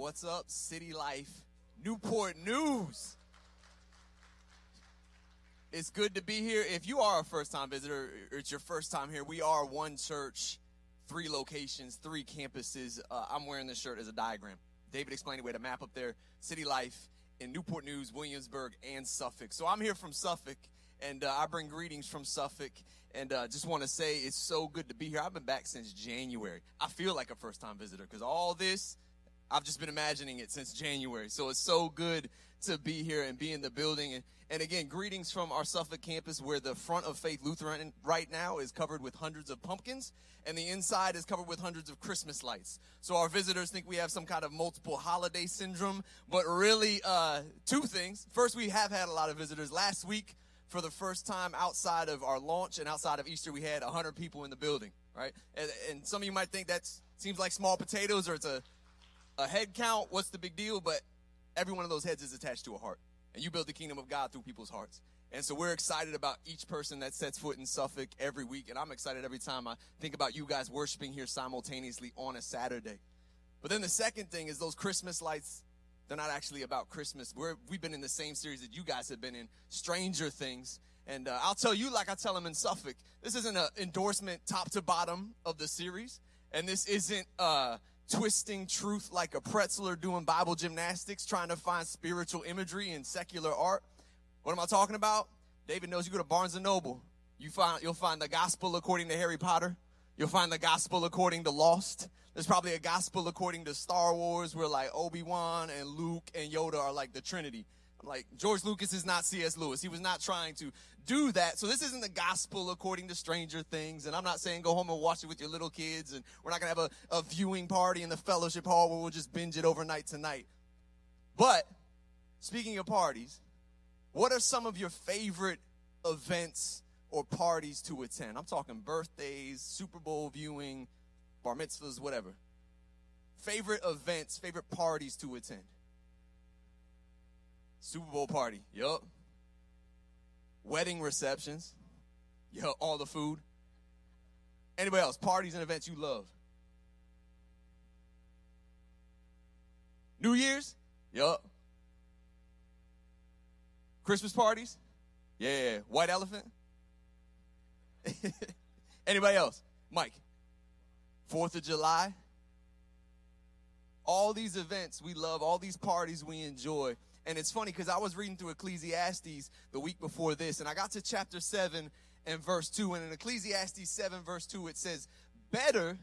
What's up, City Life, Newport News? It's good to be here. If you are a first time visitor, or it's your first time here, we are one church, three locations, three campuses. Uh, I'm wearing this shirt as a diagram. David explained it. We had a map up there, City Life in Newport News, Williamsburg, and Suffolk. So I'm here from Suffolk, and uh, I bring greetings from Suffolk. And uh, just want to say it's so good to be here. I've been back since January. I feel like a first time visitor because all this, I've just been imagining it since January. So it's so good to be here and be in the building. And, and again, greetings from our Suffolk campus where the front of Faith Lutheran right now is covered with hundreds of pumpkins and the inside is covered with hundreds of Christmas lights. So our visitors think we have some kind of multiple holiday syndrome, but really, uh, two things. First, we have had a lot of visitors. Last week, for the first time outside of our launch and outside of Easter, we had 100 people in the building, right? And, and some of you might think that seems like small potatoes or it's a, a head count. What's the big deal? But every one of those heads is attached to a heart. And you build the kingdom of God through people's hearts. And so we're excited about each person that sets foot in Suffolk every week. And I'm excited every time I think about you guys worshiping here simultaneously on a Saturday. But then the second thing is those Christmas lights they're not actually about Christmas. We're, we've been in the same series that you guys have been in, Stranger Things. And uh, I'll tell you, like I tell them in Suffolk, this isn't an endorsement top to bottom of the series. And this isn't uh, twisting truth like a pretzel or doing Bible gymnastics, trying to find spiritual imagery in secular art. What am I talking about? David knows you go to Barnes and Noble. You find, you'll find the gospel according to Harry Potter. You'll find the gospel according to Lost. There's probably a gospel according to Star Wars where like Obi-Wan and Luke and Yoda are like the Trinity. Like, George Lucas is not C.S. Lewis. He was not trying to do that. So this isn't the gospel according to Stranger Things. And I'm not saying go home and watch it with your little kids and we're not going to have a, a viewing party in the fellowship hall where we'll just binge it overnight tonight. But speaking of parties, what are some of your favorite events or parties to attend? I'm talking birthdays, Super Bowl viewing, bar mitzvahs, whatever. Favorite events, favorite parties to attend? Super Bowl party, yup. Wedding receptions, yup, all the food. Anybody else? Parties and events you love? New Year's? Yup. Christmas parties? Yeah. White elephant? Anybody else? Mike? Fourth of July. All these events we love, all these parties we enjoy. And it's funny because I was reading through Ecclesiastes the week before this, and I got to chapter 7 and verse 2. And in Ecclesiastes 7, verse 2, it says, Better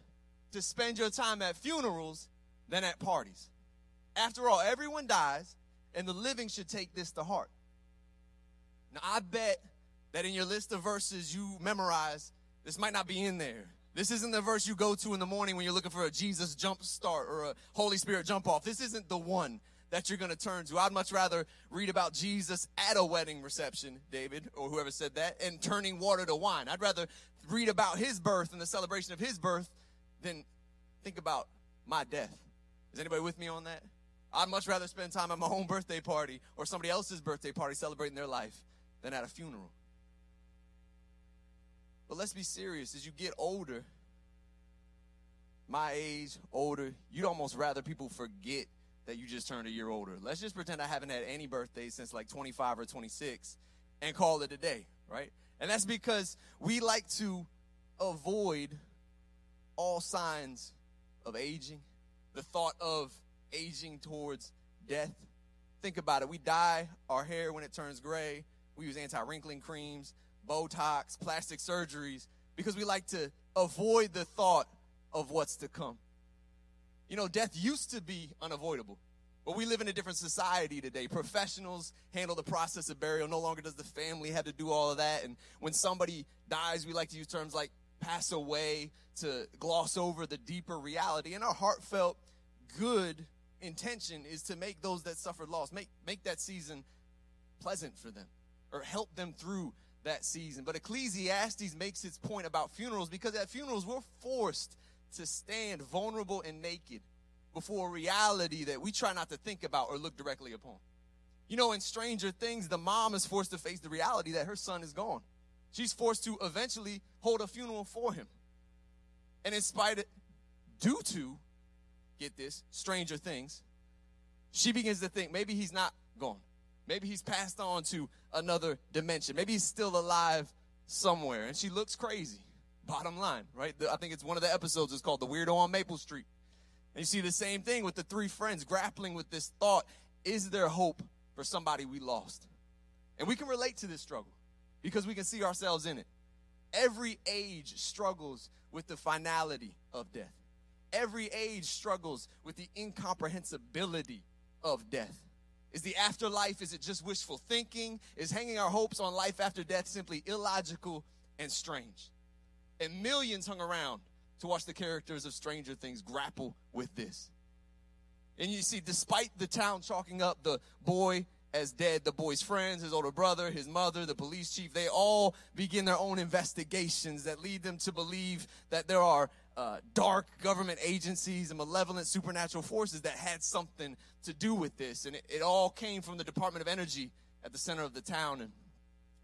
to spend your time at funerals than at parties. After all, everyone dies, and the living should take this to heart. Now, I bet that in your list of verses you memorize, this might not be in there. This isn't the verse you go to in the morning when you're looking for a Jesus jump start or a Holy Spirit jump off. This isn't the one that you're going to turn to. I'd much rather read about Jesus at a wedding reception, David, or whoever said that, and turning water to wine. I'd rather read about his birth and the celebration of his birth than think about my death. Is anybody with me on that? I'd much rather spend time at my own birthday party or somebody else's birthday party celebrating their life than at a funeral. But let's be serious. As you get older, my age, older, you'd almost rather people forget that you just turned a year older. Let's just pretend I haven't had any birthdays since like 25 or 26 and call it a day, right? And that's because we like to avoid all signs of aging, the thought of aging towards death. Think about it. We dye our hair when it turns gray. We use anti wrinkling creams. Botox, plastic surgeries, because we like to avoid the thought of what's to come. You know, death used to be unavoidable. But we live in a different society today. Professionals handle the process of burial. No longer does the family have to do all of that. And when somebody dies, we like to use terms like pass away to gloss over the deeper reality. And our heartfelt, good intention is to make those that suffered loss, make, make that season pleasant for them or help them through that season. But Ecclesiastes makes its point about funerals because at funerals we're forced to stand vulnerable and naked before a reality that we try not to think about or look directly upon. You know, in Stranger Things, the mom is forced to face the reality that her son is gone. She's forced to eventually hold a funeral for him. And in spite of, due to, get this, Stranger Things, she begins to think maybe he's not gone. Maybe he's passed on to another dimension. Maybe he's still alive somewhere. And she looks crazy. Bottom line, right? I think it's one of the episodes is called The Weirdo on Maple Street. And you see the same thing with the three friends grappling with this thought is there hope for somebody we lost? And we can relate to this struggle because we can see ourselves in it. Every age struggles with the finality of death. Every age struggles with the incomprehensibility of death. Is the afterlife, is it just wishful thinking? Is hanging our hopes on life after death simply illogical and strange? And millions hung around to watch the characters of Stranger Things grapple with this. And you see, despite the town chalking up the boy as dead, the boy's friends, his older brother, his mother, the police chief, they all begin their own investigations that lead them to believe that there are uh, dark government agencies and malevolent supernatural forces that had something to do with this. And it, it all came from the Department of Energy at the center of the town. And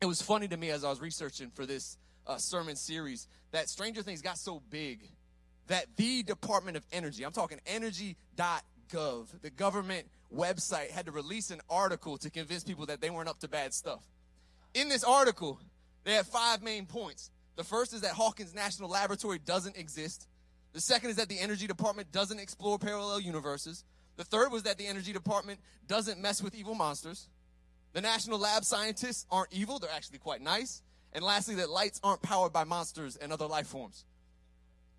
it was funny to me as I was researching for this uh, sermon series that Stranger Things got so big that the Department of Energy, I'm talking energy.gov, the government website, had to release an article to convince people that they weren't up to bad stuff. In this article, they had five main points. The first is that Hawkins National Laboratory doesn't exist. The second is that the Energy Department doesn't explore parallel universes. The third was that the Energy Department doesn't mess with evil monsters. The National Lab scientists aren't evil, they're actually quite nice. And lastly, that lights aren't powered by monsters and other life forms.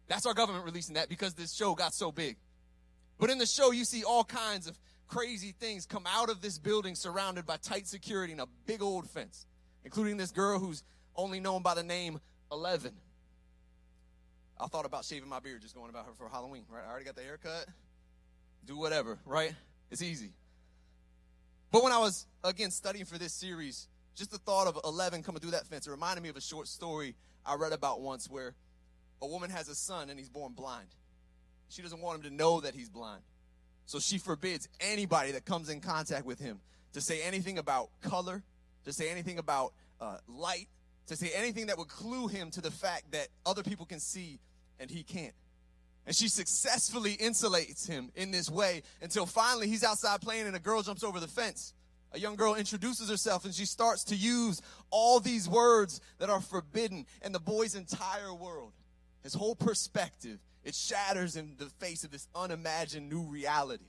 That's our government releasing that because this show got so big. But in the show, you see all kinds of crazy things come out of this building surrounded by tight security and a big old fence, including this girl who's only known by the name 11. I thought about shaving my beard just going about her for Halloween, right? I already got the haircut. Do whatever, right? It's easy. But when I was, again, studying for this series, just the thought of 11 coming through that fence, it reminded me of a short story I read about once where a woman has a son and he's born blind. She doesn't want him to know that he's blind. So she forbids anybody that comes in contact with him to say anything about color, to say anything about uh, light, to say anything that would clue him to the fact that other people can see and he can't. And she successfully insulates him in this way until finally he's outside playing and a girl jumps over the fence a young girl introduces herself and she starts to use all these words that are forbidden and the boy's entire world. His whole perspective it shatters in the face of this unimagined new reality.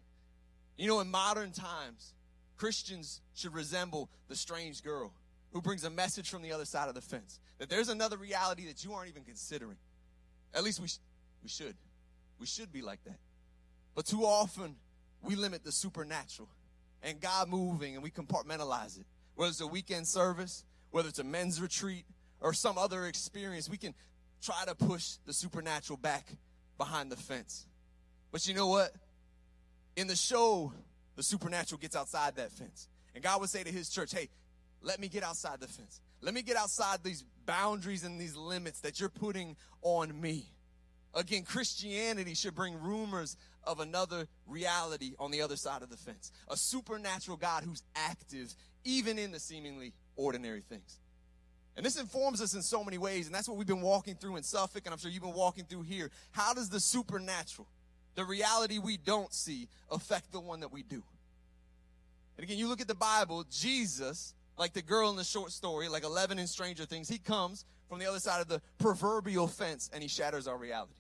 You know in modern times christians should resemble the strange girl who brings a message from the other side of the fence that there's another reality that you aren't even considering. At least we, sh- we should. We should be like that. But too often we limit the supernatural and God moving and we compartmentalize it. Whether it's a weekend service, whether it's a men's retreat, or some other experience, we can try to push the supernatural back behind the fence. But you know what? In the show, the supernatural gets outside that fence. And God would say to his church, hey, let me get outside the fence. Let me get outside these boundaries and these limits that you're putting on me. Again, Christianity should bring rumors of another reality on the other side of the fence. A supernatural God who's active even in the seemingly ordinary things. And this informs us in so many ways, and that's what we've been walking through in Suffolk, and I'm sure you've been walking through here. How does the supernatural, the reality we don't see, affect the one that we do? And again, you look at the Bible, Jesus, like the girl in the short story, like 11 in Stranger Things, he comes from the other side of the proverbial fence and he shatters our reality.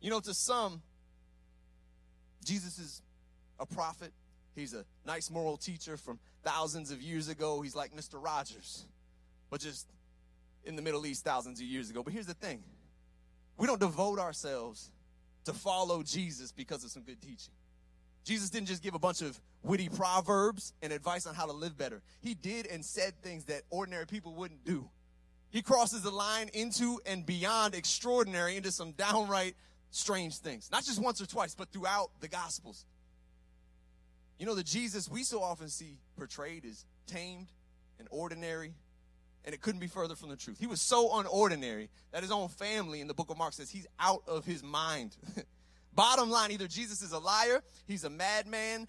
You know, to some, Jesus is a prophet. He's a nice moral teacher from thousands of years ago. He's like Mr. Rogers, but just in the Middle East thousands of years ago. But here's the thing we don't devote ourselves to follow Jesus because of some good teaching. Jesus didn't just give a bunch of witty proverbs and advice on how to live better. He did and said things that ordinary people wouldn't do. He crosses the line into and beyond extraordinary into some downright strange things. Not just once or twice, but throughout the Gospels. You know, the Jesus we so often see portrayed is tamed and ordinary, and it couldn't be further from the truth. He was so unordinary that his own family in the book of Mark says he's out of his mind. Bottom line either Jesus is a liar, he's a madman,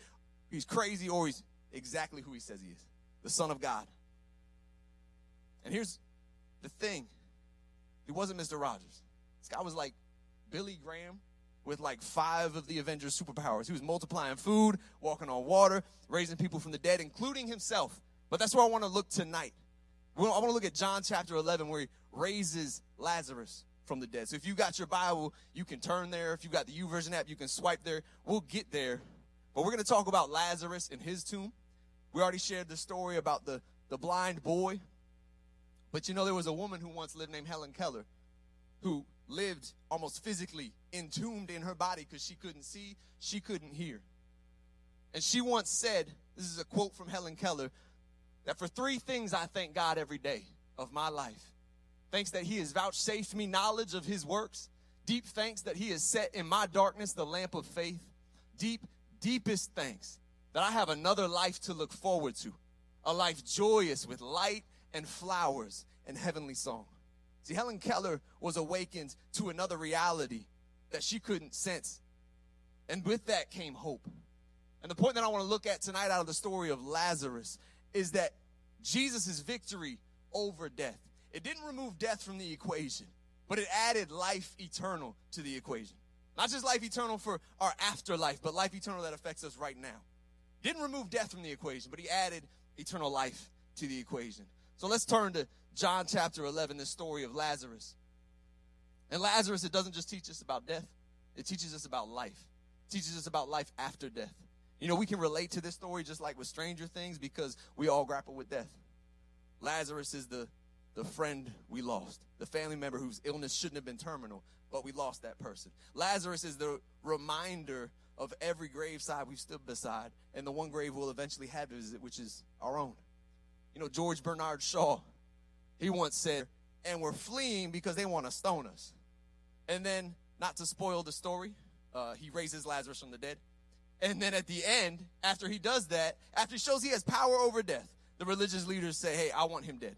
he's crazy, or he's exactly who he says he is the Son of God. And here's the thing he wasn't Mr. Rogers. This guy was like Billy Graham with like five of the Avengers superpowers. He was multiplying food, walking on water, raising people from the dead, including himself. But that's where I want to look tonight. I want to look at John chapter 11 where he raises Lazarus from the dead. So if you got your Bible, you can turn there. If you got the YouVersion app, you can swipe there. We'll get there. But we're going to talk about Lazarus in his tomb. We already shared the story about the, the blind boy. But you know, there was a woman who once lived named Helen Keller who lived almost physically entombed in her body because she couldn't see, she couldn't hear. And she once said, this is a quote from Helen Keller, that for three things I thank God every day of my life. Thanks that He has vouchsafed me knowledge of His works. Deep thanks that He has set in my darkness the lamp of faith. Deep, deepest thanks that I have another life to look forward to. A life joyous with light and flowers and heavenly song. See, Helen Keller was awakened to another reality that she couldn't sense. And with that came hope. And the point that I want to look at tonight out of the story of Lazarus is that Jesus' victory over death. It didn't remove death from the equation, but it added life eternal to the equation. Not just life eternal for our afterlife, but life eternal that affects us right now. Didn't remove death from the equation, but he added eternal life to the equation. So let's turn to John chapter 11, the story of Lazarus. And Lazarus, it doesn't just teach us about death, it teaches us about life. It teaches us about life after death. You know, we can relate to this story just like with Stranger Things because we all grapple with death. Lazarus is the, the friend we lost, the family member whose illness shouldn't have been terminal, but we lost that person. Lazarus is the reminder of every graveside we've stood beside and the one grave we'll eventually have to visit, which is our own. You know, George Bernard Shaw, he once said, and we're fleeing because they want to stone us. And then, not to spoil the story, uh, he raises Lazarus from the dead. And then at the end, after he does that, after he shows he has power over death, the religious leaders say, hey, I want him dead.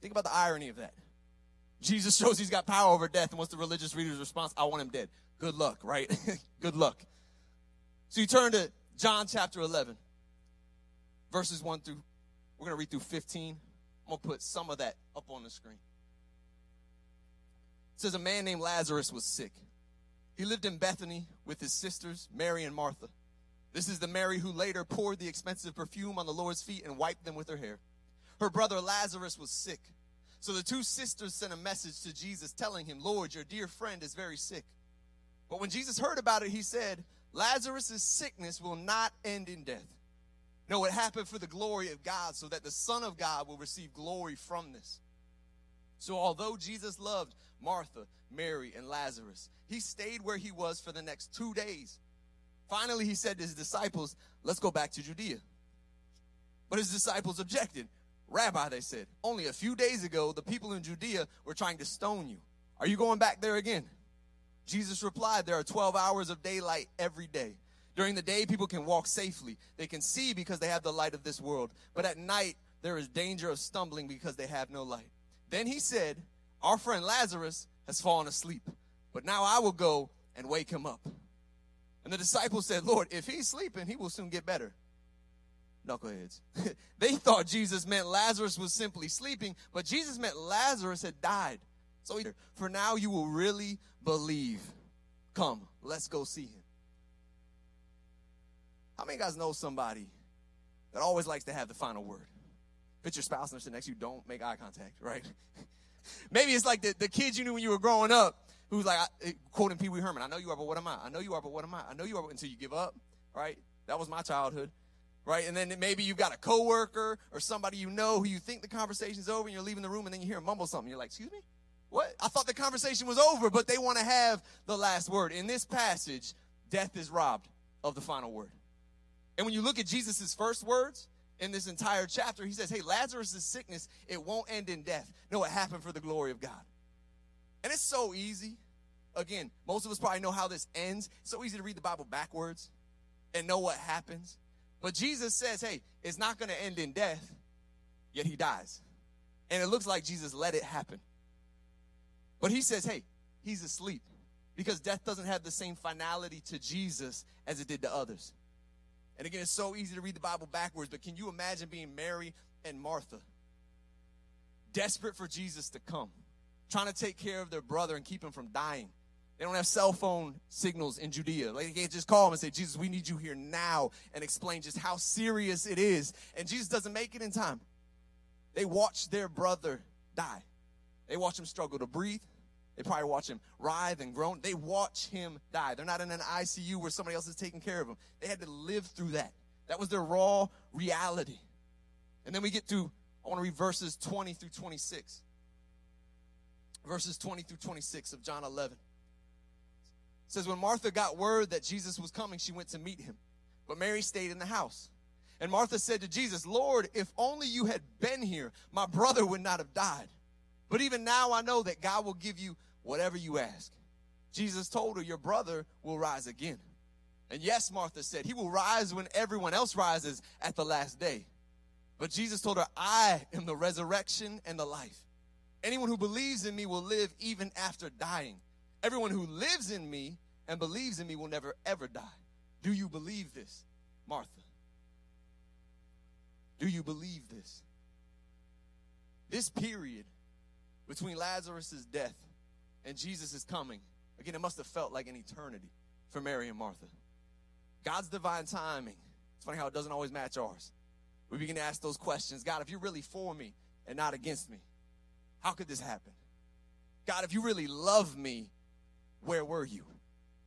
Think about the irony of that. Jesus shows he's got power over death, and what's the religious leader's response? I want him dead. Good luck, right? Good luck. So you turn to John chapter 11 verses 1 through, we're going to read through 15. I'm going to put some of that up on the screen. It says, A man named Lazarus was sick. He lived in Bethany with his sisters, Mary and Martha. This is the Mary who later poured the expensive perfume on the Lord's feet and wiped them with her hair. Her brother Lazarus was sick. So the two sisters sent a message to Jesus telling him, Lord, your dear friend is very sick. But when Jesus heard about it, he said, Lazarus' sickness will not end in death. No, it happened for the glory of God so that the Son of God will receive glory from this. So, although Jesus loved Martha, Mary, and Lazarus, he stayed where he was for the next two days. Finally, he said to his disciples, Let's go back to Judea. But his disciples objected. Rabbi, they said, only a few days ago, the people in Judea were trying to stone you. Are you going back there again? Jesus replied, There are 12 hours of daylight every day. During the day, people can walk safely. They can see because they have the light of this world. But at night, there is danger of stumbling because they have no light. Then he said, Our friend Lazarus has fallen asleep, but now I will go and wake him up. And the disciples said, Lord, if he's sleeping, he will soon get better. Knuckleheads. they thought Jesus meant Lazarus was simply sleeping, but Jesus meant Lazarus had died. So for now, you will really believe. Come, let's go see him. How many guys know somebody that always likes to have the final word? It's your spouse and they're next to you, don't make eye contact, right? Maybe it's like the, the kids you knew when you were growing up who's like, eh, quoting Pee Wee Herman, I know you are, but what am I? I know you are, but what am I? I know you are, until you give up, right? That was my childhood, right? And then maybe you've got a coworker or somebody you know who you think the conversation's over and you're leaving the room and then you hear mumble something. You're like, excuse me? What? I thought the conversation was over, but they want to have the last word. In this passage, death is robbed of the final word. And when you look at Jesus' first words in this entire chapter, he says, Hey, Lazarus' sickness, it won't end in death. No, it happened for the glory of God. And it's so easy. Again, most of us probably know how this ends. It's so easy to read the Bible backwards and know what happens. But Jesus says, Hey, it's not going to end in death, yet he dies. And it looks like Jesus let it happen. But he says, Hey, he's asleep because death doesn't have the same finality to Jesus as it did to others. And again, it's so easy to read the Bible backwards, but can you imagine being Mary and Martha? Desperate for Jesus to come, trying to take care of their brother and keep him from dying. They don't have cell phone signals in Judea. Like they can't just call him and say, Jesus, we need you here now and explain just how serious it is. And Jesus doesn't make it in time. They watch their brother die. They watch him struggle to breathe. They probably watch him writhe and groan. They watch him die. They're not in an ICU where somebody else is taking care of him. They had to live through that. That was their raw reality. And then we get to, I want to read verses 20 through 26. Verses 20 through 26 of John 11. It says, When Martha got word that Jesus was coming, she went to meet him. But Mary stayed in the house. And Martha said to Jesus, Lord, if only you had been here, my brother would not have died. But even now I know that God will give you whatever you ask. Jesus told her, Your brother will rise again. And yes, Martha said, He will rise when everyone else rises at the last day. But Jesus told her, I am the resurrection and the life. Anyone who believes in me will live even after dying. Everyone who lives in me and believes in me will never ever die. Do you believe this, Martha? Do you believe this? This period between Lazarus' death and Jesus' is coming, again, it must have felt like an eternity for Mary and Martha. God's divine timing. It's funny how it doesn't always match ours. We begin to ask those questions God, if you're really for me and not against me, how could this happen? God, if you really love me, where were you?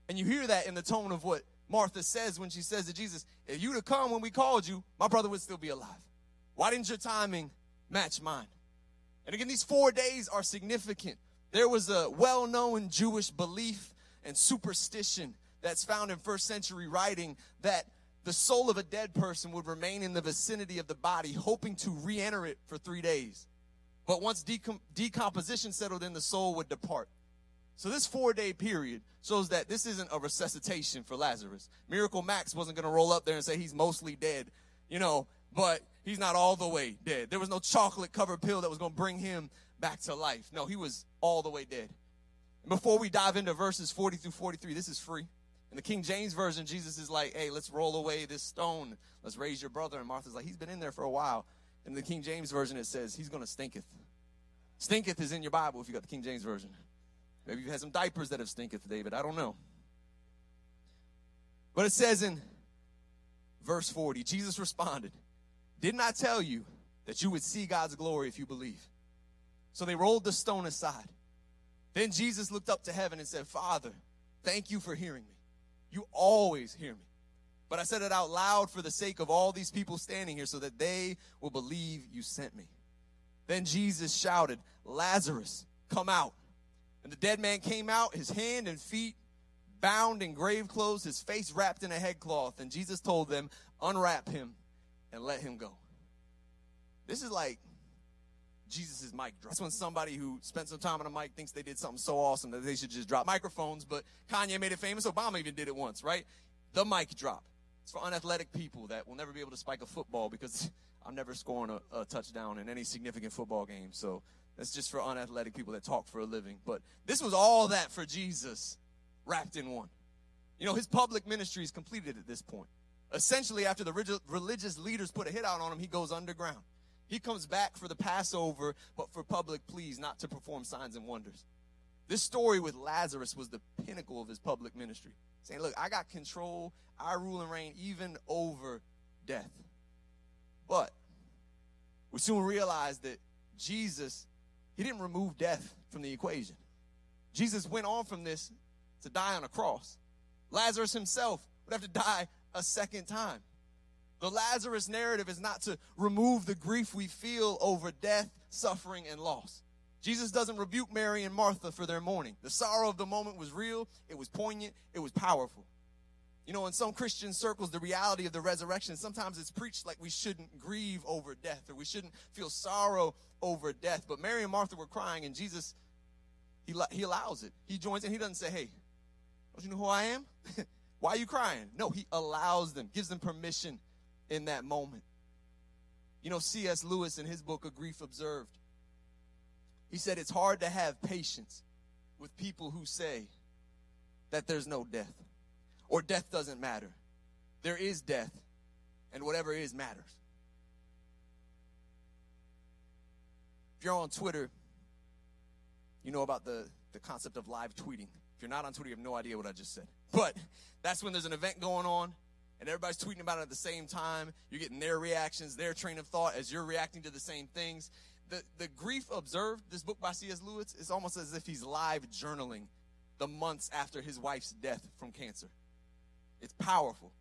And you hear that in the tone of what Martha says when she says to Jesus, If you'd have come when we called you, my brother would still be alive. Why didn't your timing match mine? And again, these four days are significant. There was a well known Jewish belief and superstition that's found in first century writing that the soul of a dead person would remain in the vicinity of the body, hoping to re enter it for three days. But once decom- decomposition settled in, the soul would depart. So this four day period shows that this isn't a resuscitation for Lazarus. Miracle Max wasn't going to roll up there and say he's mostly dead, you know, but he's not all the way dead. There was no chocolate covered pill that was going to bring him back to life. No, he was all the way dead. And before we dive into verses 40 through 43, this is free. In the King James Version, Jesus is like, hey, let's roll away this stone. Let's raise your brother. And Martha's like, he's been in there for a while. In the King James Version, it says, he's going to stinketh. Stinketh is in your Bible if you got the King James Version. Maybe you've had some diapers that have stinketh, David. I don't know. But it says in verse 40, Jesus responded, Didn't I tell you that you would see God's glory if you believe? So they rolled the stone aside. Then Jesus looked up to heaven and said, Father, thank you for hearing me. You always hear me. But I said it out loud for the sake of all these people standing here so that they will believe you sent me. Then Jesus shouted, Lazarus, come out. And the dead man came out, his hand and feet bound in grave clothes, his face wrapped in a headcloth. And Jesus told them, Unwrap him and let him go. This is like Jesus' mic drop. That's when somebody who spent some time on a mic thinks they did something so awesome that they should just drop microphones. But Kanye made it famous. Obama even did it once, right? The mic drop. It's for unathletic people that will never be able to spike a football because I'm never scoring a, a touchdown in any significant football game. So that's just for unathletic people that talk for a living. But this was all that for Jesus wrapped in one. You know, his public ministry is completed at this point. Essentially, after the religious leaders put a hit out on him, he goes underground. He comes back for the Passover, but for public pleas, not to perform signs and wonders. This story with Lazarus was the pinnacle of his public ministry. Saying, Look, I got control, I rule and reign even over death. But we soon realized that Jesus, he didn't remove death from the equation. Jesus went on from this to die on a cross. Lazarus himself would have to die a second time. The Lazarus narrative is not to remove the grief we feel over death, suffering, and loss. Jesus doesn't rebuke Mary and Martha for their mourning. The sorrow of the moment was real, it was poignant, it was powerful. You know, in some Christian circles, the reality of the resurrection, sometimes it's preached like we shouldn't grieve over death or we shouldn't feel sorrow over death. But Mary and Martha were crying, and Jesus, he, he allows it. He joins in. He doesn't say, hey, don't you know who I am? Why are you crying? No, he allows them, gives them permission in that moment. You know, C.S. Lewis in his book, A Grief Observed, he said it's hard to have patience with people who say that there's no death or death doesn't matter. There is death, and whatever is matters. If you're on Twitter, you know about the, the concept of live tweeting. If you're not on Twitter, you have no idea what I just said. But that's when there's an event going on and everybody's tweeting about it at the same time. You're getting their reactions, their train of thought as you're reacting to the same things. The, the Grief Observed, this book by C.S. Lewis, is almost as if he's live journaling the months after his wife's death from cancer. It's powerful.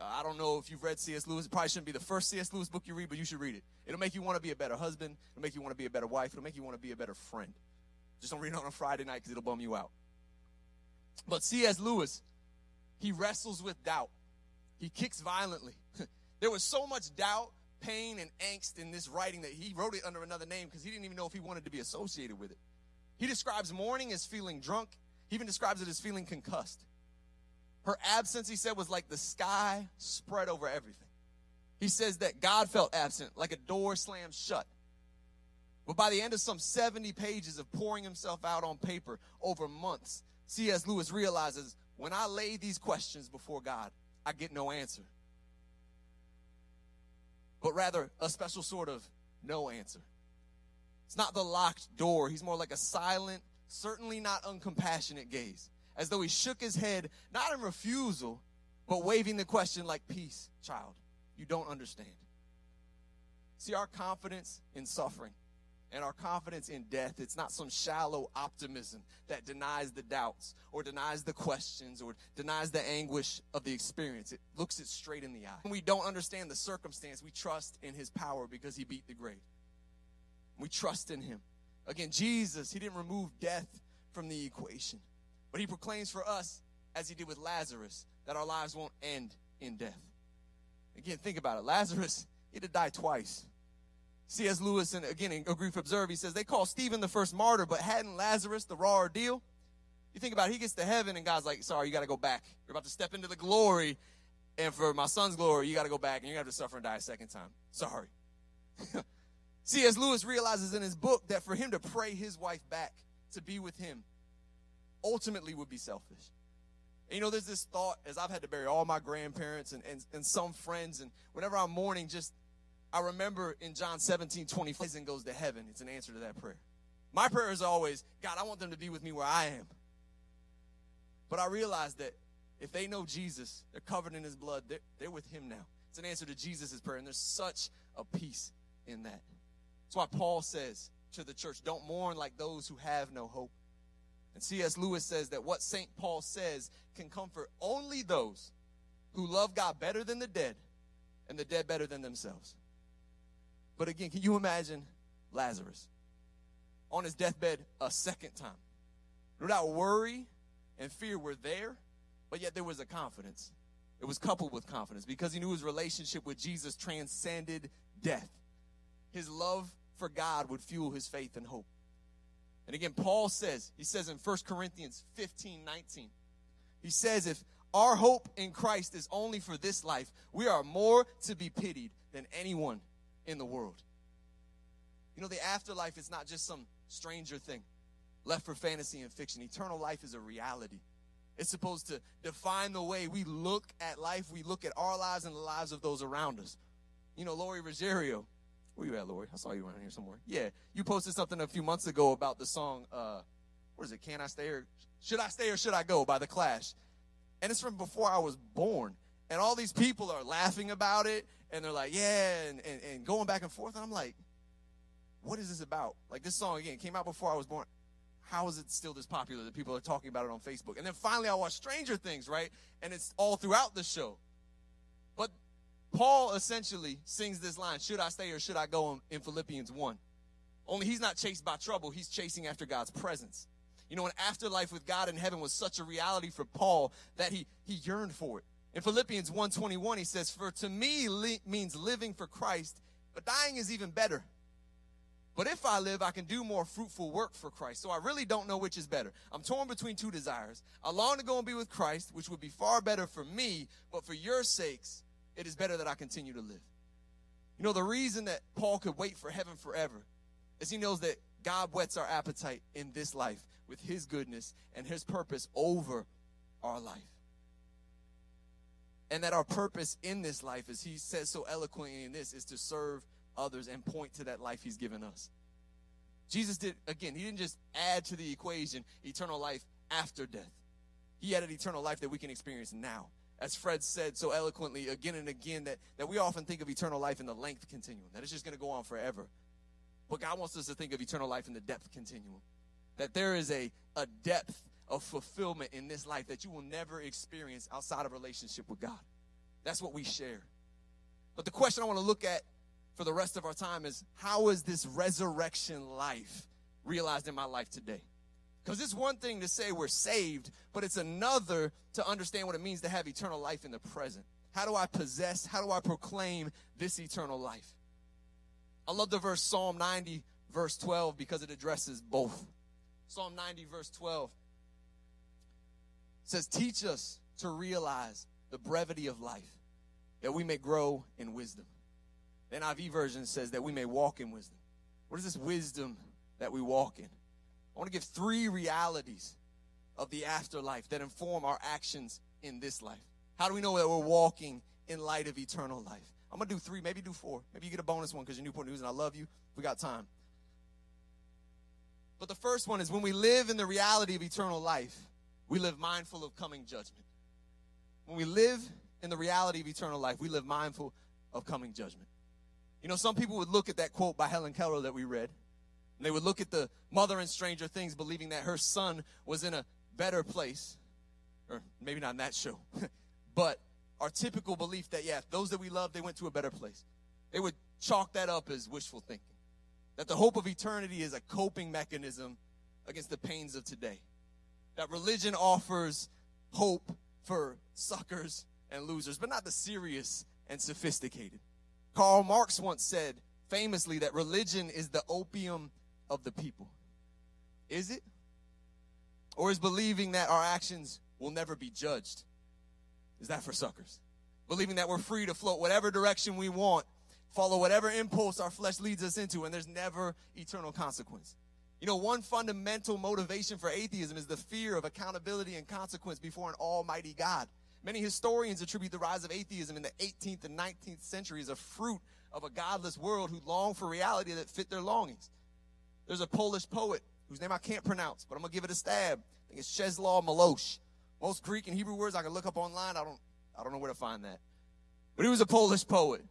Uh, I don't know if you've read C.S. Lewis. It probably shouldn't be the first C.S. Lewis book you read, but you should read it. It'll make you want to be a better husband. It'll make you want to be a better wife. It'll make you want to be a better friend. Just don't read it on a Friday night because it'll bum you out. But C.S. Lewis, he wrestles with doubt. He kicks violently. there was so much doubt, pain, and angst in this writing that he wrote it under another name because he didn't even know if he wanted to be associated with it. He describes mourning as feeling drunk. He even describes it as feeling concussed. Her absence, he said, was like the sky spread over everything. He says that God felt absent, like a door slammed shut. But by the end of some 70 pages of pouring himself out on paper over months, C.S. Lewis realizes when I lay these questions before God, I get no answer. But rather, a special sort of no answer. It's not the locked door. He's more like a silent, certainly not uncompassionate gaze, as though he shook his head, not in refusal, but waving the question like, Peace, child. You don't understand. See, our confidence in suffering and our confidence in death. It's not some shallow optimism that denies the doubts or denies the questions or denies the anguish of the experience. It looks it straight in the eye. When we don't understand the circumstance, we trust in his power because he beat the grave. We trust in him. Again, Jesus, he didn't remove death from the equation, but he proclaims for us, as he did with Lazarus, that our lives won't end in death. Again, think about it. Lazarus, he had to die twice. C.S. Lewis, and again, in A Grief Observed, he says, they call Stephen the first martyr, but hadn't Lazarus the raw ordeal? You think about it, he gets to heaven and God's like, sorry, you got to go back. You're about to step into the glory. And for my son's glory, you got to go back and you're going to have to suffer and die a second time. Sorry. C.S. Lewis realizes in his book that for him to pray his wife back to be with him ultimately would be selfish. And you know, there's this thought as I've had to bury all my grandparents and, and, and some friends, and whenever I'm mourning, just I remember in John 17, 25, and goes to heaven. It's an answer to that prayer. My prayer is always, God, I want them to be with me where I am. But I realize that if they know Jesus, they're covered in his blood, they're, they're with him now. It's an answer to Jesus' prayer, and there's such a peace in that. That's why Paul says to the church, don't mourn like those who have no hope. And C.S. Lewis says that what St. Paul says can comfort only those who love God better than the dead and the dead better than themselves. But again, can you imagine Lazarus on his deathbed a second time? No doubt worry and fear were there, but yet there was a confidence. It was coupled with confidence because he knew his relationship with Jesus transcended death. His love for God would fuel his faith and hope. And again, Paul says, he says in 1 Corinthians 15 19, he says, if our hope in Christ is only for this life, we are more to be pitied than anyone in the world. You know, the afterlife is not just some stranger thing left for fantasy and fiction. Eternal life is a reality. It's supposed to define the way we look at life, we look at our lives and the lives of those around us. You know, Lori Ruggiero, where you at, Lori? I saw you around here somewhere. Yeah, you posted something a few months ago about the song, uh, what is it, Can I Stay or Should I Stay or Should I Go by The Clash. And it's from before I was born. And all these people are laughing about it and they're like, yeah, and, and, and going back and forth. And I'm like, what is this about? Like this song again came out before I was born. How is it still this popular that people are talking about it on Facebook? And then finally I watched Stranger Things, right? And it's all throughout the show. But Paul essentially sings this line, should I stay or should I go in Philippians 1? Only he's not chased by trouble, he's chasing after God's presence. You know, an afterlife with God in heaven was such a reality for Paul that he, he yearned for it. In Philippians 1:21 he says, "For to me li- means living for Christ, but dying is even better. But if I live, I can do more fruitful work for Christ. So I really don't know which is better. I'm torn between two desires. I long to go and be with Christ, which would be far better for me, but for your sakes, it is better that I continue to live." You know, the reason that Paul could wait for heaven forever is he knows that God whets our appetite in this life with his goodness and his purpose over our life and that our purpose in this life, as he says so eloquently in this, is to serve others and point to that life he's given us. Jesus did, again, he didn't just add to the equation eternal life after death. He added eternal life that we can experience now. As Fred said so eloquently again and again, that, that we often think of eternal life in the length continuum, that it's just going to go on forever. But God wants us to think of eternal life in the depth continuum. That there is a, a depth of fulfillment in this life that you will never experience outside of relationship with God. That's what we share. But the question I want to look at for the rest of our time is how is this resurrection life realized in my life today? Because it's one thing to say we're saved, but it's another to understand what it means to have eternal life in the present. How do I possess, how do I proclaim this eternal life? I love the verse Psalm 90, verse 12, because it addresses both. Psalm 90, verse 12 says, Teach us to realize the brevity of life, that we may grow in wisdom. The NIV version says that we may walk in wisdom. What is this wisdom that we walk in? I want to give three realities of the afterlife that inform our actions in this life. How do we know that we're walking in light of eternal life? I'm to do three, maybe do four. Maybe you get a bonus one because you're Newport News and I love you. We got time. But the first one is when we live in the reality of eternal life, we live mindful of coming judgment. When we live in the reality of eternal life, we live mindful of coming judgment. You know, some people would look at that quote by Helen Keller that we read, and they would look at the mother in Stranger Things, believing that her son was in a better place, or maybe not in that show, but our typical belief that, yeah, those that we love, they went to a better place. They would chalk that up as wishful thinking. That the hope of eternity is a coping mechanism against the pains of today. That religion offers hope for suckers and losers, but not the serious and sophisticated. Karl Marx once said famously that religion is the opium of the people. Is it? Or is believing that our actions will never be judged? Is that for suckers? Believing that we're free to float whatever direction we want, follow whatever impulse our flesh leads us into, and there's never eternal consequence. You know, one fundamental motivation for atheism is the fear of accountability and consequence before an almighty God. Many historians attribute the rise of atheism in the 18th and 19th centuries a fruit of a godless world who longed for reality that fit their longings. There's a Polish poet whose name I can't pronounce, but I'm gonna give it a stab. I think it's Czesław Miłosz. Most Greek and Hebrew words I can look up online. I don't, I don't know where to find that. But he was a Polish poet.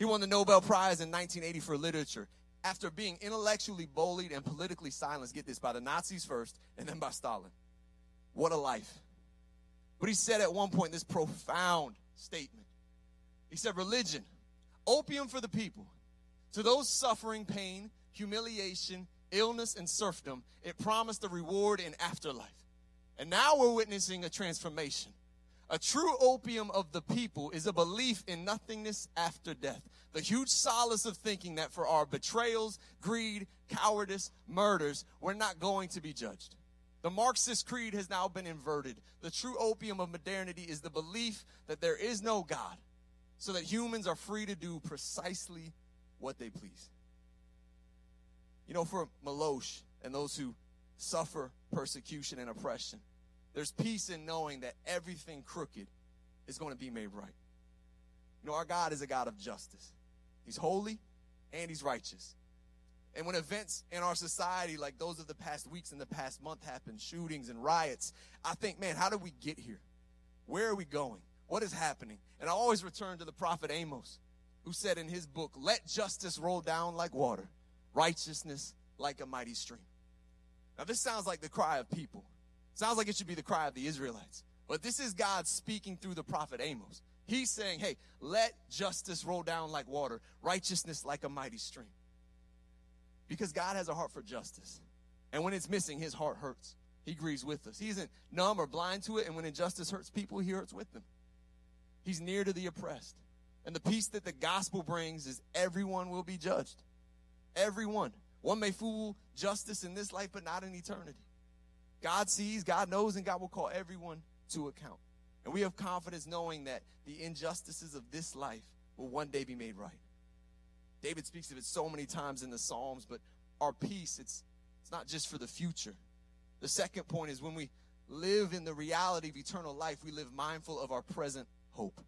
He won the Nobel Prize in 1980 for literature after being intellectually bullied and politically silenced. Get this by the Nazis first, and then by Stalin. What a life! But he said at one point this profound statement. He said, Religion, opium for the people. To those suffering pain, humiliation, illness, and serfdom, it promised a reward in afterlife. And now we're witnessing a transformation. A true opium of the people is a belief in nothingness after death. The huge solace of thinking that for our betrayals, greed, cowardice, murders, we're not going to be judged. The Marxist creed has now been inverted. The true opium of modernity is the belief that there is no God, so that humans are free to do precisely what they please. You know, for Miłosz and those who suffer persecution and oppression, there's peace in knowing that everything crooked is going to be made right. You know, our God is a God of justice. He's holy and he's righteous. And when events in our society, like those of the past weeks and the past month, happen, shootings and riots, I think, man, how did we get here? Where are we going? What is happening? And I always return to the prophet Amos, who said in his book, Let justice roll down like water, righteousness like a mighty stream. Now, this sounds like the cry of people. Sounds like it should be the cry of the Israelites. But this is God speaking through the prophet Amos. He's saying, hey, let justice roll down like water, righteousness like a mighty stream. Because God has a heart for justice. And when it's missing, his heart hurts. He grieves with us. He isn't numb or blind to it. And when injustice hurts people, he hurts with them. He's near to the oppressed. And the peace that the gospel brings is everyone will be judged. Everyone. One may fool justice in this life, but not in eternity. God sees, God knows, and God will call everyone to account. And we have confidence knowing that the injustices of this life will one day be made right. David speaks of it so many times in the Psalms, but our peace, it's, it's not just for the future. The second point is when we live in the reality of eternal life, we live mindful of our present hope.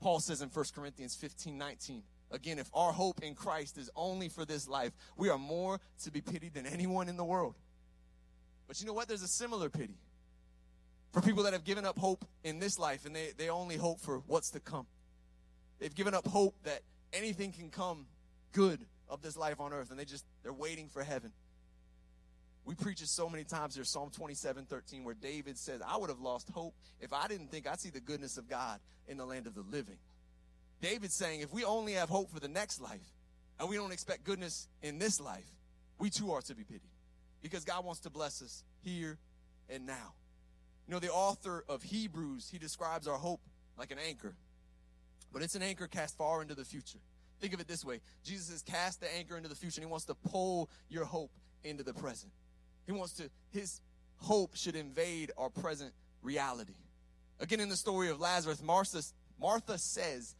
Paul says in 1 Corinthians 15 19, again, if our hope in Christ is only for this life, we are more to be pitied than anyone in the world. But you know what? There's a similar pity for people that have given up hope in this life and they, they only hope for what's to come. They've given up hope that anything can come good of this life on earth and they just they're waiting for heaven. We preach it so many times here, Psalm 27, 13, where David says, I would have lost hope if I didn't think I'd see the goodness of God in the land of the living. David's saying, if we only have hope for the next life and we don't expect goodness in this life, we too are to be pitied because God wants to bless us here and now. You know, the author of Hebrews, he describes our hope like an anchor, but it's an anchor cast far into the future. Think of it this way Jesus has cast the anchor into the future, and he wants to pull your hope into the present. He wants to, his hope should invade our present reality. Again, in the story of Lazarus, Martha, Martha says,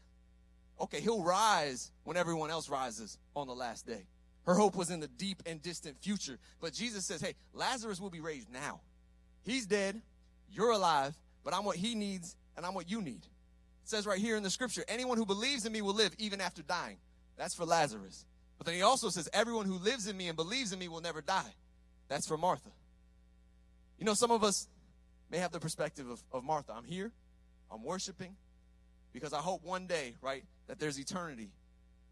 okay, he'll rise when everyone else rises on the last day. Her hope was in the deep and distant future. But Jesus says, hey, Lazarus will be raised now. He's dead. You're alive, but I'm what he needs and I'm what you need. It says right here in the scripture, anyone who believes in me will live even after dying. That's for Lazarus. But then he also says, everyone who lives in me and believes in me will never die. That's for Martha. You know, some of us may have the perspective of, of Martha. I'm here, I'm worshiping, because I hope one day, right, that there's eternity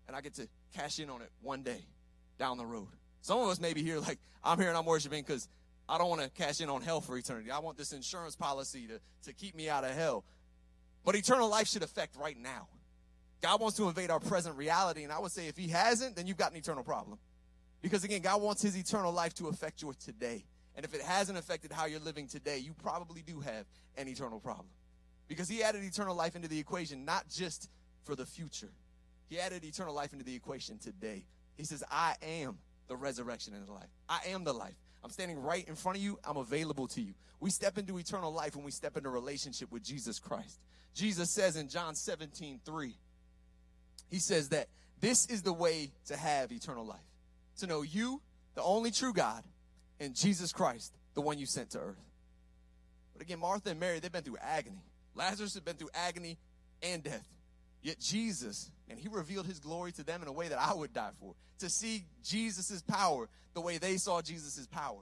and I get to cash in on it one day down the road. Some of us may be here like, I'm here and I'm worshiping because I don't want to cash in on hell for eternity. I want this insurance policy to, to keep me out of hell. But eternal life should affect right now. God wants to invade our present reality. And I would say if he hasn't, then you've got an eternal problem. Because again, God wants his eternal life to affect your today. And if it hasn't affected how you're living today, you probably do have an eternal problem. Because he added eternal life into the equation, not just for the future. He added eternal life into the equation today. He says, I am the resurrection and the life. I am the life. I'm standing right in front of you. I'm available to you. We step into eternal life when we step into relationship with Jesus Christ. Jesus says in John 17, 3, he says that this is the way to have eternal life. To know you, the only true God, and Jesus Christ, the one you sent to earth. But again, Martha and Mary, they've been through agony. Lazarus had been through agony and death. Yet Jesus, and he revealed his glory to them in a way that I would die for. To see Jesus' power the way they saw Jesus' power.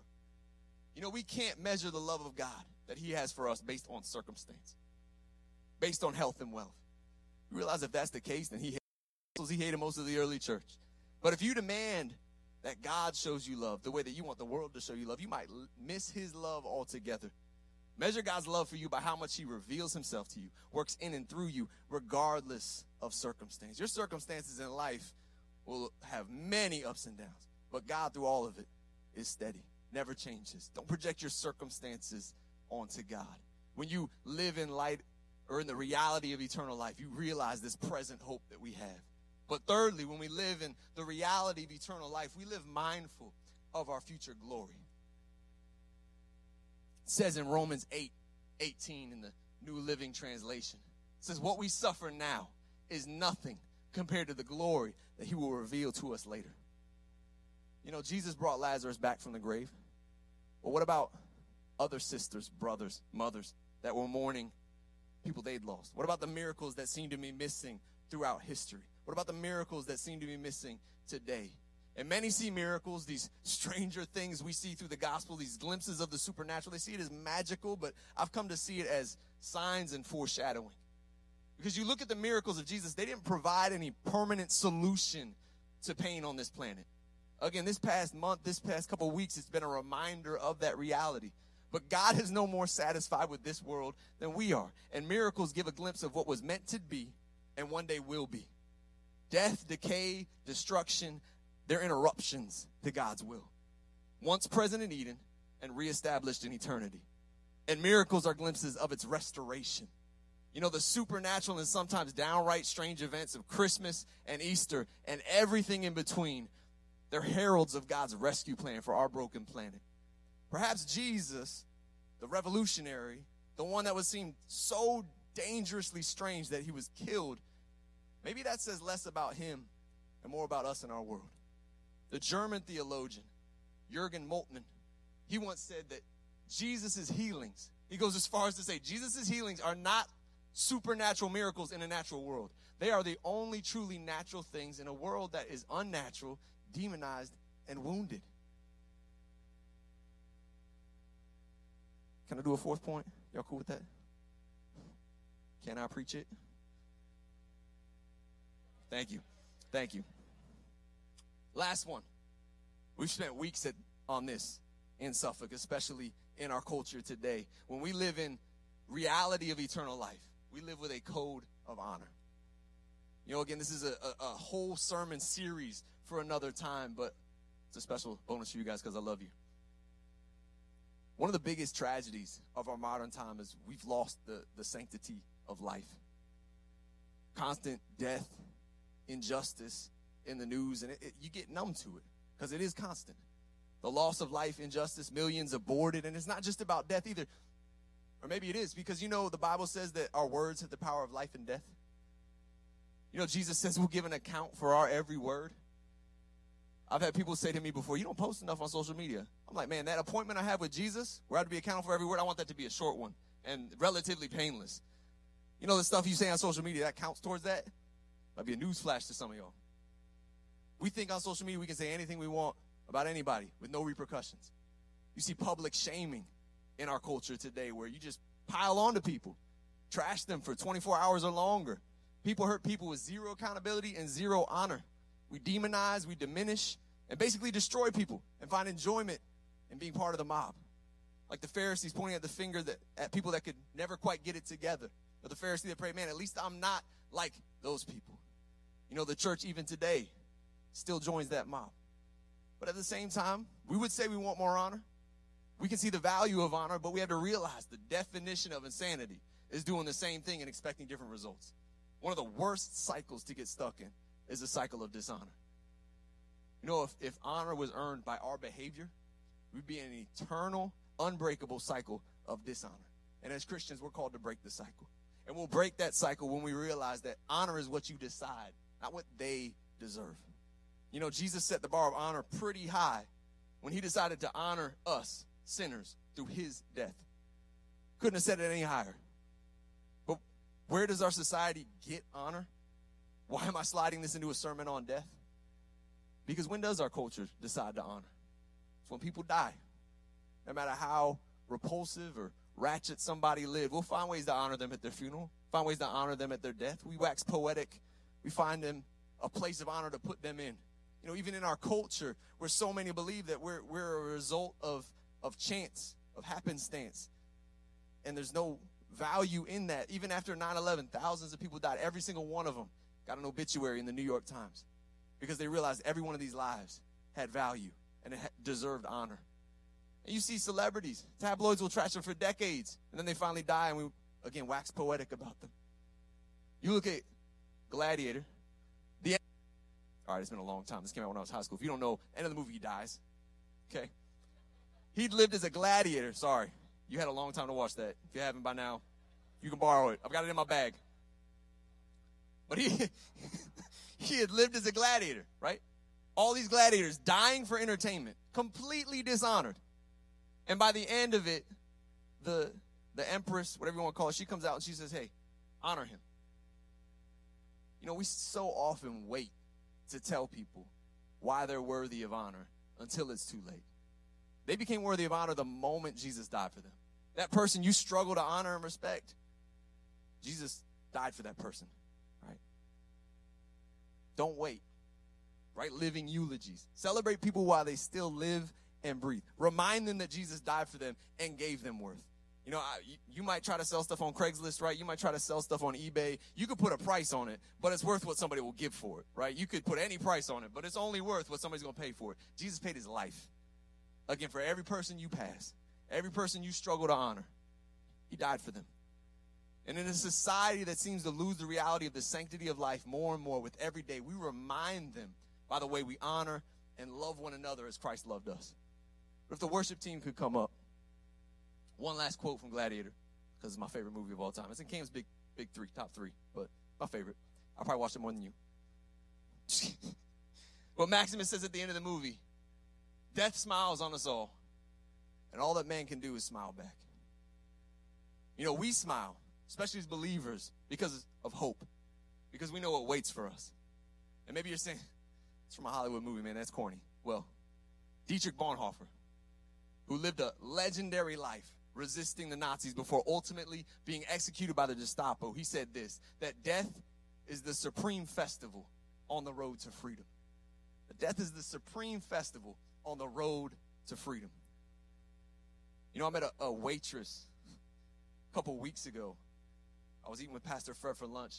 You know, we can't measure the love of God that he has for us based on circumstance, based on health and wealth. You realize if that's the case, then he hated, he hated most of the early church. But if you demand that God shows you love the way that you want the world to show you love, you might miss his love altogether. Measure God's love for you by how much He reveals Himself to you, works in and through you, regardless of circumstance. Your circumstances in life will have many ups and downs, but God, through all of it, is steady, never changes. Don't project your circumstances onto God. When you live in light or in the reality of eternal life, you realize this present hope that we have. But thirdly, when we live in the reality of eternal life, we live mindful of our future glory says in Romans 8 18 in the New Living Translation. It says, What we suffer now is nothing compared to the glory that he will reveal to us later. You know, Jesus brought Lazarus back from the grave. But what about other sisters, brothers, mothers that were mourning people they'd lost? What about the miracles that seem to be missing throughout history? What about the miracles that seem to be missing today? And many see miracles, these stranger things we see through the gospel, these glimpses of the supernatural. They see it as magical, but I've come to see it as signs and foreshadowing. Because you look at the miracles of Jesus, they didn't provide any permanent solution to pain on this planet. Again, this past month, this past couple weeks, it's been a reminder of that reality. But God is no more satisfied with this world than we are. And miracles give a glimpse of what was meant to be and one day will be. Death, decay, destruction, they're interruptions to God's will. Once present in Eden and reestablished in eternity. And miracles are glimpses of its restoration. You know, the supernatural and sometimes downright strange events of Christmas and Easter and everything in between, they're heralds of God's rescue plan for our broken planet. Perhaps Jesus, the revolutionary, the one that was seen so dangerously strange that he was killed, maybe that says less about him and more about us in our world. The German theologian, Jurgen Moltmann, he once said that Jesus' healings, he goes as far as to say, Jesus' healings are not supernatural miracles in a natural world. They are the only truly natural things in a world that is unnatural, demonized, and wounded. Can I do a fourth point? Y'all cool with that? Can I preach it? Thank you. Thank you. Last one. We've spent weeks at, on this in Suffolk, especially in our culture today. When we live in reality of eternal life, we live with a code of honor. You know, again, this is a, a, a whole sermon series for another time, but it's a special bonus for you guys because I love you. One of the biggest tragedies of our modern time is we've lost the, the sanctity of life. Constant death, injustice in the news, and it, it, you get numb to it because it is constant. The loss of life, injustice, millions aborted, and it's not just about death either. Or maybe it is because you know the Bible says that our words have the power of life and death. You know, Jesus says we'll give an account for our every word. I've had people say to me before, you don't post enough on social media. I'm like, man, that appointment I have with Jesus, where I have to be accountable for every word, I want that to be a short one and relatively painless. You know, the stuff you say on social media, that counts towards that? Might be a news flash to some of y'all. We think on social media we can say anything we want about anybody with no repercussions. You see public shaming in our culture today where you just pile on to people, trash them for 24 hours or longer. People hurt people with zero accountability and zero honor. We demonize, we diminish, and basically destroy people and find enjoyment in being part of the mob. Like the Pharisees pointing at the finger that, at people that could never quite get it together. Or the Pharisee that prayed, man, at least I'm not like those people. You know, the church even today still joins that mob. But at the same time, we would say we want more honor. We can see the value of honor, but we have to realize the definition of insanity is doing the same thing and expecting different results. One of the worst cycles to get stuck in is the cycle of dishonor. You know, if, if honor was earned by our behavior, we'd be in an eternal, unbreakable cycle of dishonor. And as Christians, we're called to break the cycle. And we'll break that cycle when we realize that honor is what you decide, not what they deserve. You know, Jesus set the bar of honor pretty high when he decided to honor us, sinners, through his death. Couldn't have set it any higher. But where does our society get honor? Why am I sliding this into a sermon on death? Because when does our culture decide to honor? It's when people die. No matter how repulsive or ratchet somebody lived, we'll find ways to honor them at their funeral, find ways to honor them at their death. We wax poetic. We find them a place of honor to put them in. You know, even in our culture, where so many believe that we're, we're a result of, of chance, of happenstance. And there's no value in that. Even after 9 11, thousands of people died. Every single one of them got an obituary in the New York Times because they realized every one of these lives had value and it deserved honor. And you see celebrities, tabloids will trash them for decades, and then they finally die, and we again wax poetic about them. You look at Gladiator, all right, it's been a long time. This came out when I was high school. If you don't know, end of the movie, he dies. Okay, he lived as a gladiator. Sorry, you had a long time to watch that. If you haven't by now, you can borrow it. I've got it in my bag. But he he had lived as a gladiator, right? All these gladiators dying for entertainment, completely dishonored. And by the end of it, the the empress, whatever you want to call her, she comes out and she says, "Hey, honor him." You know, we so often wait to tell people why they're worthy of honor until it's too late. They became worthy of honor the moment Jesus died for them. That person you struggle to honor and respect, Jesus died for that person. Right? Don't wait. Right? Living eulogies. Celebrate people while they still live and breathe. Remind them that Jesus died for them and gave them worth. You know, I, you, might try to sell stuff on Craigslist, right? You might try to sell stuff on eBay. You could put a price on it, but it's worth what somebody will give for it, right? You could put any price on it, but it's only worth what somebody's going to pay for it. Jesus paid his life. Again, for every person you pass, every person you struggle to honor, he died for them. And in a society that seems to lose the reality of the sanctity of life more and more with every day, we remind them by the way we honor and love one another as Christ loved us. But if the worship team could come up, one last quote from Gladiator, because it's my favorite movie of all time. It's in Cam's big, big three, top three, but my favorite. I probably watched it more than you. what Maximus says at the end of the movie Death smiles on us all, and all that man can do is smile back. You know, we smile especially as believers, because of hope, because we know what waits for us. And maybe you're saying, it's from a Hollywood movie, man, that's corny. Well, Dietrich Bonhoeffer, who lived a legendary life, resisting the Nazis before ultimately being executed by the Gestapo. He said this that death is the supreme festival on the road to freedom. Death is the supreme festival on the road to freedom. You know, I met a, a waitress a couple weeks ago. I was eating with Pastor Fred for lunch.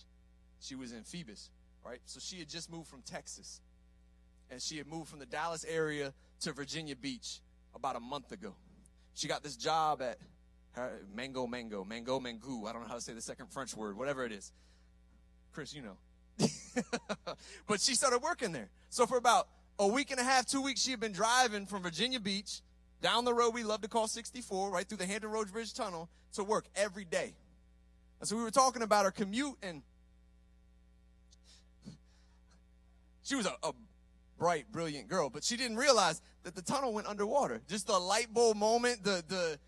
She was in Phoebus, right? So she had just moved from Texas. And she had moved from the Dallas area to Virginia Beach about a month ago. She got this job at her, Mango Mangeaux, Mango Mangeaux. I don't know how to say the second French word, whatever it is. Chris, you know. but she started working there. So for about a week and a half, two weeks, she had been driving from Virginia Beach down the road we love to call 64, right through the Hampton Roads Bridge Tunnel to work every day. And so we were talking about her commute, and she was a, a bright, brilliant girl, but she didn't realize that the tunnel went underwater. Just the light bulb moment, the the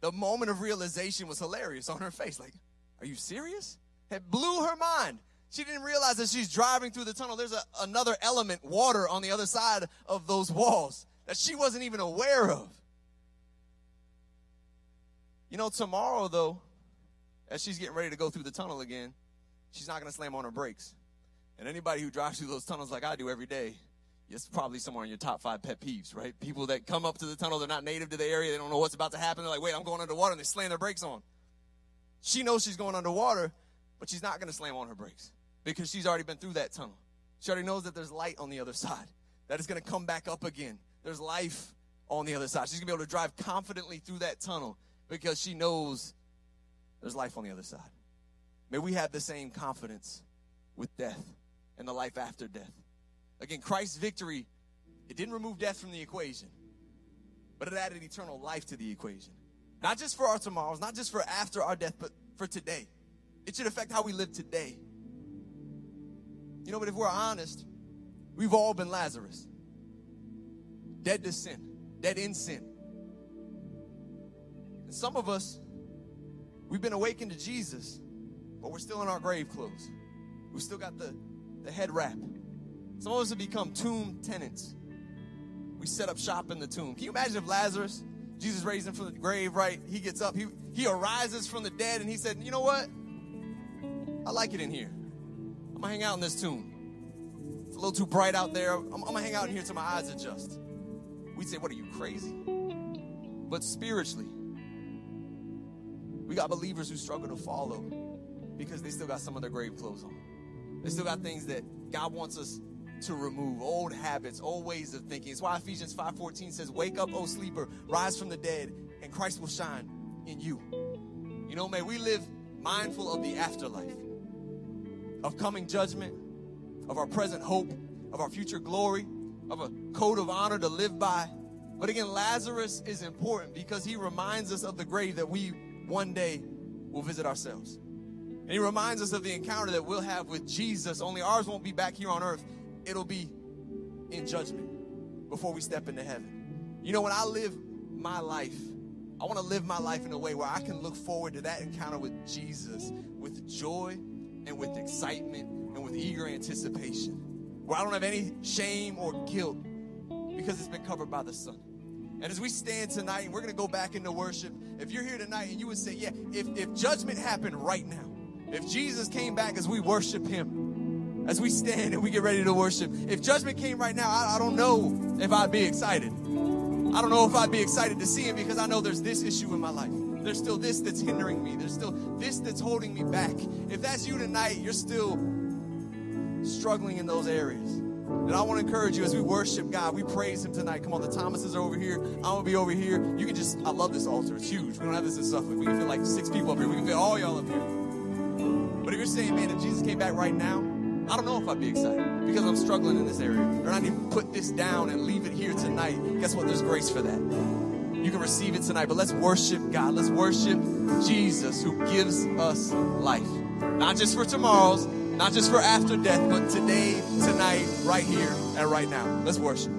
the moment of realization was hilarious on her face. Like, are you serious? It blew her mind. She didn't realize that she's driving through the tunnel. There's a, another element, water, on the other side of those walls that she wasn't even aware of. You know, tomorrow, though, as she's getting ready to go through the tunnel again, she's not going to slam on her brakes. And anybody who drives through those tunnels like I do every day, it's probably somewhere in your top five pet peeves, right? People that come up to the tunnel, they're not native to the area, they don't know what's about to happen. They're like, wait, I'm going underwater, and they slam their brakes on. She knows she's going underwater, but she's not going to slam on her brakes because she's already been through that tunnel. She already knows that there's light on the other side, that it's going to come back up again. There's life on the other side. She's going to be able to drive confidently through that tunnel because she knows there's life on the other side. May we have the same confidence with death and the life after death. Again, Christ's victory, it didn't remove death from the equation, but it added eternal life to the equation. Not just for our tomorrows, not just for after our death, but for today. It should affect how we live today. You know, but if we're honest, we've all been Lazarus. Dead to sin, dead in sin. And some of us, we've been awakened to Jesus, but we're still in our grave clothes. We still got the, the head wrap. Some of us have become tomb tenants. We set up shop in the tomb. Can you imagine if Lazarus, Jesus raised him from the grave, right? He gets up, he, he arises from the dead, and he said, You know what? I like it in here. I'm gonna hang out in this tomb. It's a little too bright out there. I'm, I'm gonna hang out in here till my eyes adjust. We'd say, What are you, crazy? But spiritually, we got believers who struggle to follow because they still got some of their grave clothes on. They still got things that God wants us to remove old habits, old ways of thinking. It's why Ephesians 5:14 says, "Wake up, O sleeper, rise from the dead, and Christ will shine in you." You know, may we live mindful of the afterlife, of coming judgment, of our present hope, of our future glory, of a code of honor to live by. But again, Lazarus is important because he reminds us of the grave that we one day will visit ourselves. And he reminds us of the encounter that we'll have with Jesus, only ours won't be back here on earth it'll be in judgment before we step into heaven. You know, when I live my life, I want to live my life in a way where I can look forward to that encounter with Jesus with joy and with excitement and with eager anticipation. Where I don't have any shame or guilt because it's been covered by the Son. And as we stand tonight, and we're going to go back into worship, if you're here tonight and you would say, Yeah, if, if judgment happened right now, if Jesus came back as we worship Him, as we stand and we get ready to worship. If judgment came right now, I, I don't know if I'd be excited. I don't know if I'd be excited to see him because I know there's this issue in my life. There's still this that's hindering me. There's still this that's holding me back. If that's you tonight, you're still struggling in those areas. And I want to encourage you as we worship God, we praise Him tonight. Come on, the Thomases are over here. I'm going to be over here. You can just, I love this altar. It's huge. We don't have this in Suffolk. We can fit like six people up here. We can fit all y'all up here. But if you're saying, man, if Jesus came back right now, I don't know if I'd be excited because I'm struggling in this area. Or I need to put this down and leave it here tonight. Guess what? There's grace for that. You can receive it tonight, but let's worship God. Let's worship Jesus who gives us life. Not just for tomorrow's, not just for after death, but today, tonight, right here, and right now. Let's worship.